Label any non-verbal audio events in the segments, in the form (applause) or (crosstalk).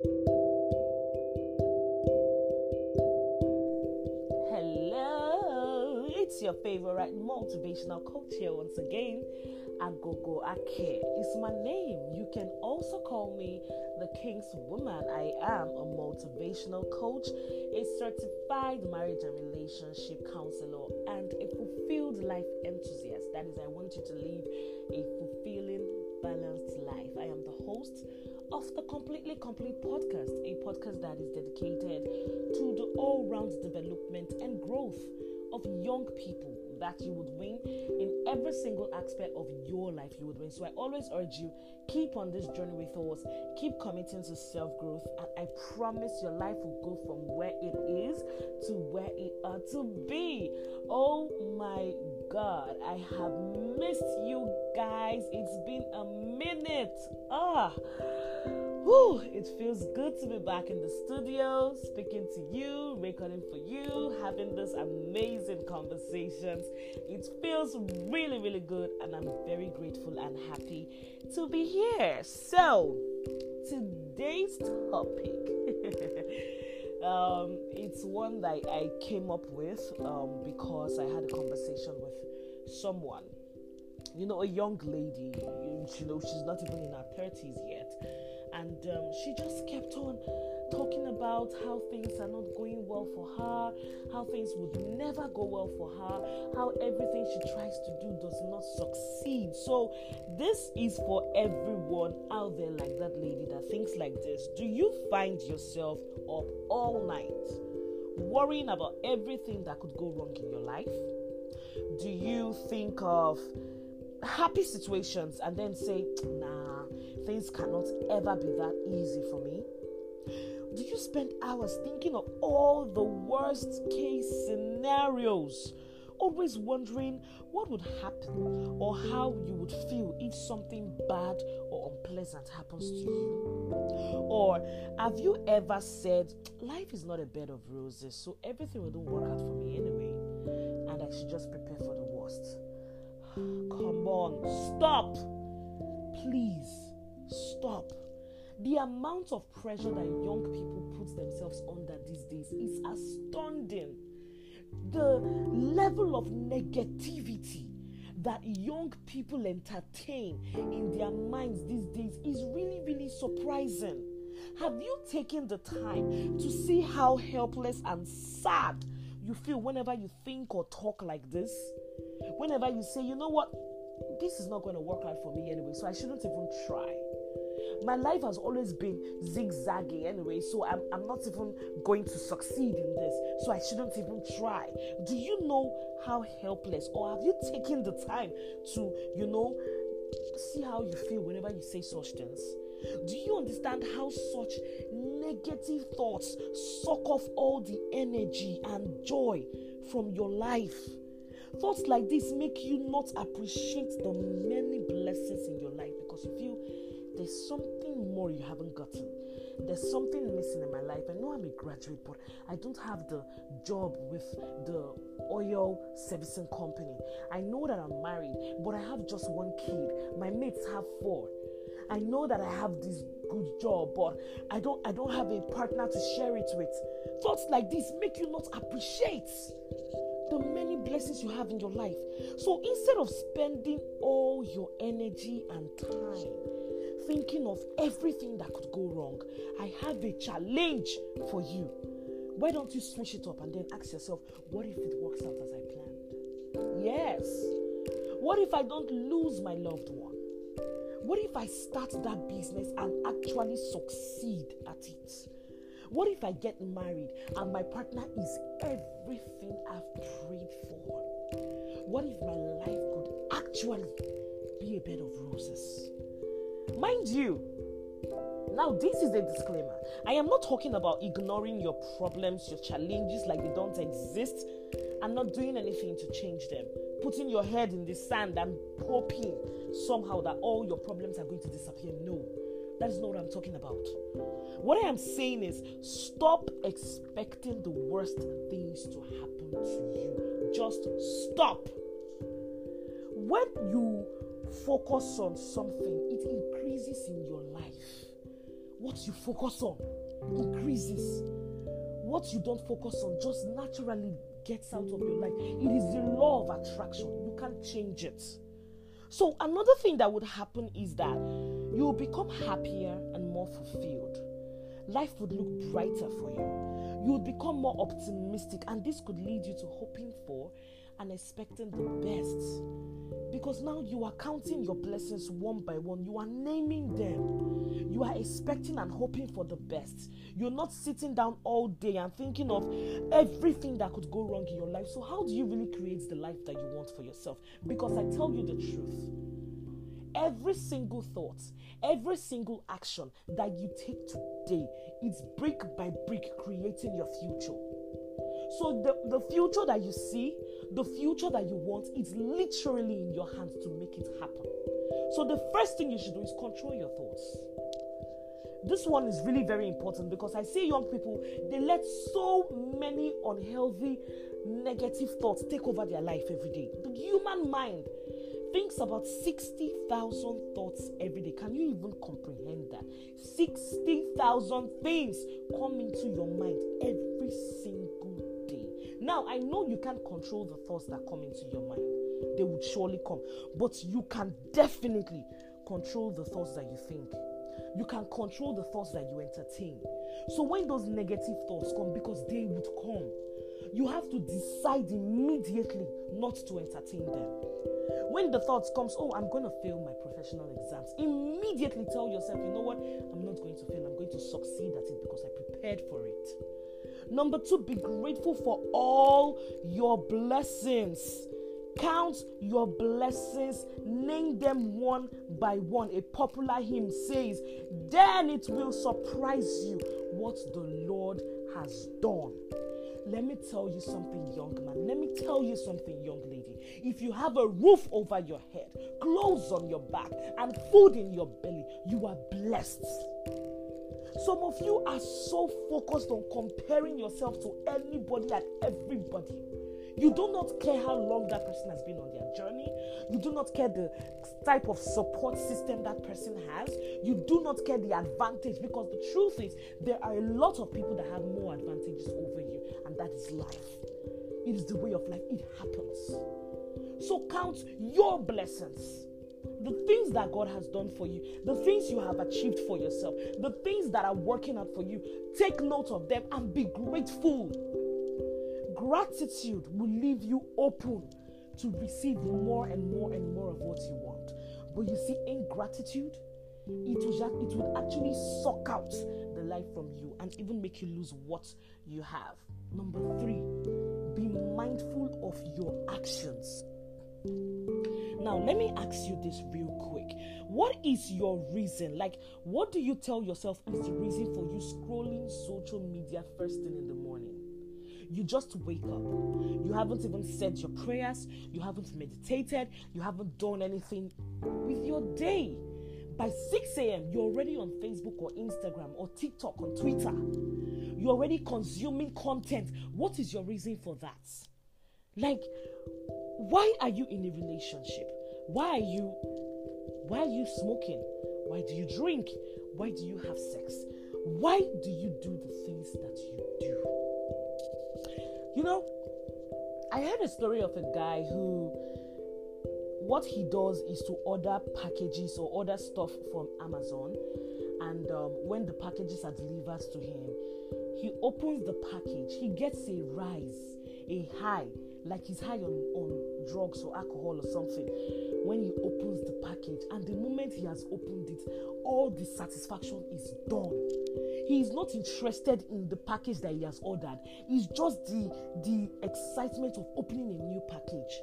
Hello, it's your favorite motivational coach here once again. Agogo Ake is my name. You can also call me the King's Woman. I am a motivational coach, a certified marriage and relationship counselor, and a fulfilled life enthusiast. That is, I want you to live a fulfilling, of the Completely Complete podcast, a podcast that is dedicated to the all round development and growth of young people that you would win in every single aspect of your life you would win. So i always urge you keep on this journey with us. Keep committing to self-growth and i promise your life will go from where it is to where it ought to be. Oh my god i have missed you guys it's been a minute ah Whew, it feels good to be back in the studio, speaking to you, recording for you, having this amazing conversations. It feels really, really good, and I'm very grateful and happy to be here. So, today's topic. (laughs) um, it's one that I came up with um, because I had a conversation with someone. You know, a young lady. You know, she's not even in her 30s yet and um, she just kept on talking about how things are not going well for her, how things would never go well for her, how everything she tries to do does not succeed. So, this is for everyone out there, like that lady that thinks like this. Do you find yourself up all night worrying about everything that could go wrong in your life? Do you think of happy situations and then say, nah? things cannot ever be that easy for me? Do you spend hours thinking of all the worst case scenarios? Always wondering what would happen or how you would feel if something bad or unpleasant happens to you? Or have you ever said, Life is not a bed of roses, so everything will not work out for me anyway, and I should just prepare for the worst? (sighs) Come on, stop! Please Stop. The amount of pressure that young people put themselves under these days is astounding. The level of negativity that young people entertain in their minds these days is really, really surprising. Have you taken the time to see how helpless and sad you feel whenever you think or talk like this? Whenever you say, you know what, this is not going to work out for me anyway, so I shouldn't even try my life has always been zigzagging anyway, so I'm, I'm not even going to succeed in this, so I shouldn't even try. Do you know how helpless, or have you taken the time to, you know, see how you feel whenever you say such things? Do you understand how such negative thoughts suck off all the energy and joy from your life? Thoughts like this make you not appreciate the many blessings in your life because you feel there's something more you haven't gotten. There's something missing in my life. I know I'm a graduate, but I don't have the job with the oil servicing company. I know that I'm married, but I have just one kid. My mates have four. I know that I have this good job, but I don't I don't have a partner to share it with. Thoughts like this make you not appreciate the many blessings you have in your life. So instead of spending all your energy and time thinking of everything that could go wrong, I have a challenge for you. Why don't you switch it up and then ask yourself, what if it works out as I planned? Yes. What if I don't lose my loved one? What if I start that business and actually succeed at it? What if I get married and my partner is everything I've prayed for? What if my life could actually be a bed of roses? Mind you, now this is a disclaimer. I am not talking about ignoring your problems, your challenges like they don't exist, and not doing anything to change them. Putting your head in the sand and hoping somehow that all your problems are going to disappear. No, that is not what I'm talking about. What I am saying is stop expecting the worst things to happen to you. Just stop. When you focus on something, it increases in your life. what you focus on increases. What you don't focus on just naturally gets out of your life. It is the law of attraction. You can't change it. So, another thing that would happen is that you will become happier and more fulfilled. Life would look brighter for you. You would become more optimistic, and this could lead you to hoping for and expecting the best. Because now you are counting your blessings one by one, you are naming them. You are expecting and hoping for the best. You're not sitting down all day and thinking of everything that could go wrong in your life. So, how do you really create the life that you want for yourself? Because I tell you the truth every single thought, every single action that you take today, is brick by brick creating your future. So the, the future that you see, the future that you want, is literally in your hands to make it happen. So the first thing you should do is control your thoughts. This one is really very important because I see young people, they let so many unhealthy, negative thoughts take over their life every day. The human mind thinks about 60,000 thoughts every day. Can you even comprehend that? 60,000 things come into your mind every single now, I know you can't control the thoughts that come into your mind, they would surely come, but you can definitely control the thoughts that you think. You can control the thoughts that you entertain. So, when those negative thoughts come, because they would come, you have to decide immediately not to entertain them. When the thoughts comes, oh, I'm going to fail my professional exams, immediately tell yourself, you know what? I'm not going to fail. I'm going to succeed at it because I prepared for it. Number two, be grateful for all your blessings. Count your blessings, name them one by one. A popular hymn says, Then it will surprise you what the Lord has done. Let me tell you something, young man. Let me tell you something, young lady. If you have a roof over your head, clothes on your back, and food in your belly, you are blessed. Some of you are so focused on comparing yourself to anybody and everybody. You do not care how long that person has been on their journey. You do not care the type of support system that person has. You do not care the advantage because the truth is, there are a lot of people that have more advantages over you, and that is life. It is the way of life, it happens. So count your blessings the things that God has done for you, the things you have achieved for yourself, the things that are working out for you, take note of them and be grateful. Gratitude will leave you open to receive more and more and more of what you want. But you see, ingratitude, it will, it will actually suck out the life from you and even make you lose what you have. Number three, be mindful of your actions. Now, let me ask you this real quick. What is your reason? Like, what do you tell yourself is the reason for you scrolling social media first thing in the morning? You just wake up. You haven't even said your prayers. You haven't meditated. You haven't done anything with your day. By 6 a.m., you're already on Facebook or Instagram or TikTok or Twitter. You're already consuming content. What is your reason for that? Like, why are you in a relationship? Why are you why are you smoking? Why do you drink? Why do you have sex? Why do you do the things that you do? You know, I heard a story of a guy who what he does is to order packages or order stuff from Amazon and um, when the packages are delivered to him he opens the package he gets a rise a high like he's high on, on drugs or alcohol or something when he opens the package and the moment he has opened it all the satisfaction is done. He is not interested in the package that he has ordered. It's just the the excitement of opening a new package.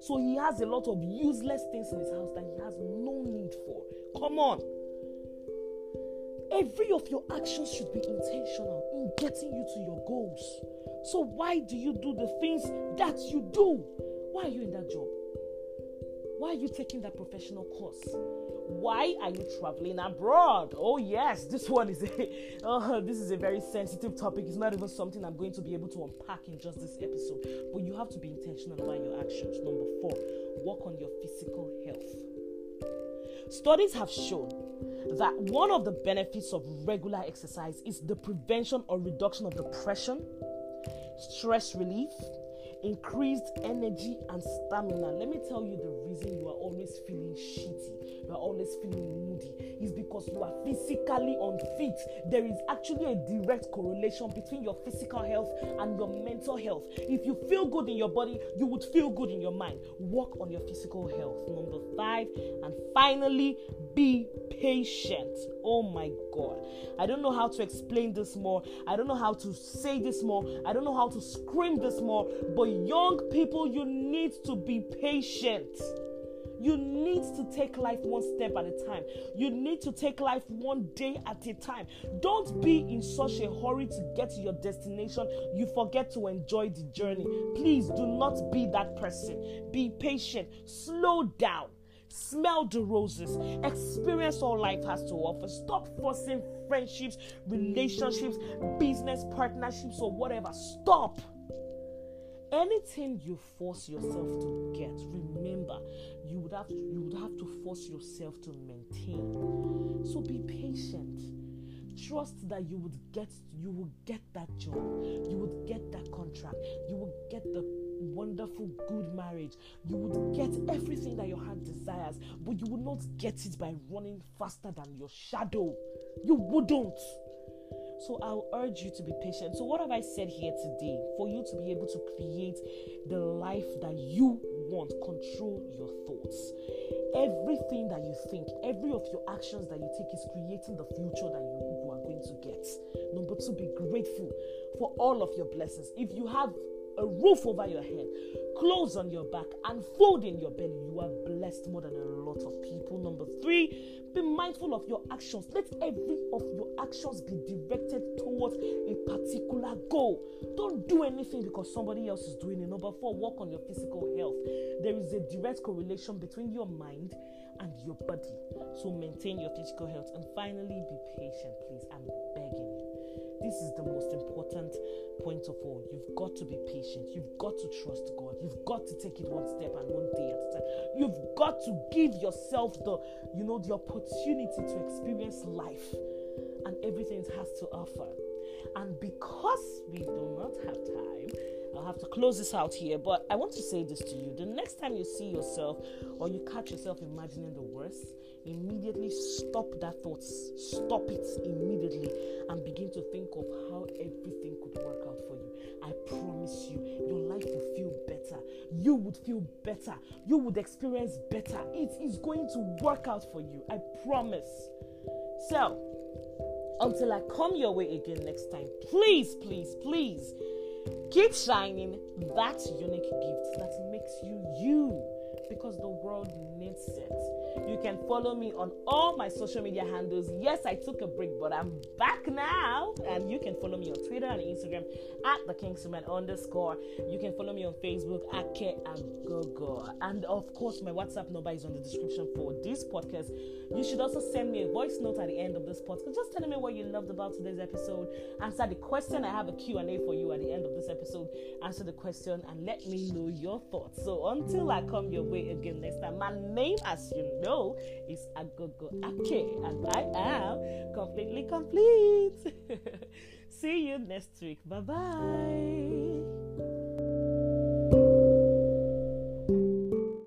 So he has a lot of useless things in his house that he has no need for. Come on. Every of your actions should be intentional in getting you to your goals. So, why do you do the things that you do? Why are you in that job? Why are you taking that professional course? Why are you traveling abroad? Oh yes, this one is a (laughs) oh, this is a very sensitive topic. It's not even something I'm going to be able to unpack in just this episode. But you have to be intentional about your actions. Number four, work on your physical health. Studies have shown that one of the benefits of regular exercise is the prevention or reduction of depression, stress relief, increased energy and stamina. Let me tell you the reason you are always feeling shitty, you are always feeling moody, is because you are physically unfit. There is actually a direct correlation between your physical health and your mental health. If you feel good in your body, you would feel good in your mind. Work on your physical health. Number five, and finally, be patient. Oh my God. I don't know how to explain this more. I don't know how to say this more. I don't know how to scream this more. But young people, you need to be patient. You need to take life one step at a time. You need to take life one day at a time. Don't be in such a hurry to get to your destination. You forget to enjoy the journey. Please do not be that person. Be patient. Slow down. Smell the roses. Experience all life has to offer. Stop forcing friendships, relationships, business partnerships, or whatever. Stop. Anything you force yourself to get, remember, you would have to, you would have to force yourself to maintain. So be patient. Trust that you would get you will get that job. You would get that contract. You will get the wonderful, good marriage. You would get everything that your heart desires, but you would not get it by running faster than your shadow. You wouldn't. So I'll urge you to be patient. So, what have I said here today? For you to be able to create the life that you want, control your thoughts. Everything that you think, every of your actions that you take is creating the future that you, you are going to get. Number two, be grateful for all of your blessings. If you have a roof over your head, clothes on your back, and food in your belly, you are blessed more than a lot of people. Number three, be mindful of your actions. Let every of your actions be directed towards a particular goal. Don't do anything because somebody else is doing it. Number four, work on your physical health. There is a direct correlation between your mind and your body. So maintain your physical health. And finally, be patient, please. I'm begging you. This is the most important point of all. You've got to be patient. You've got to trust God. You've got to take it one step and one day at a time. You've got to give yourself the, you know, the opportunity to experience life and everything it has to offer. And because we do not have time, I'll have to close this out here, but I want to say this to you. The next time you see yourself or you catch yourself imagining the worst, immediately stop that thought. Stop it immediately and begin to think of how everything could work out for you. I promise you, your life will feel better. You would feel better. You would experience better. It is going to work out for you. I promise. So, until I come your way again next time, please, please, please keep shining that unique gift that makes you you because the world needs it. You can follow me on all my social media handles. Yes, I took a break, but I'm back now. And you can follow me on Twitter and Instagram at the Kingsman underscore. You can follow me on Facebook at K Agogo. And of course, my WhatsApp number is on the description for this podcast. You should also send me a voice note at the end of this podcast. Just telling me what you loved about today's episode. Answer the question. I have a Q&A for you at the end of this episode. Answer the question and let me know your thoughts. So until I come your way again next time, my name, as you know, is Agogo Ake, and I am completely complete. (laughs) See you next week. Bye bye.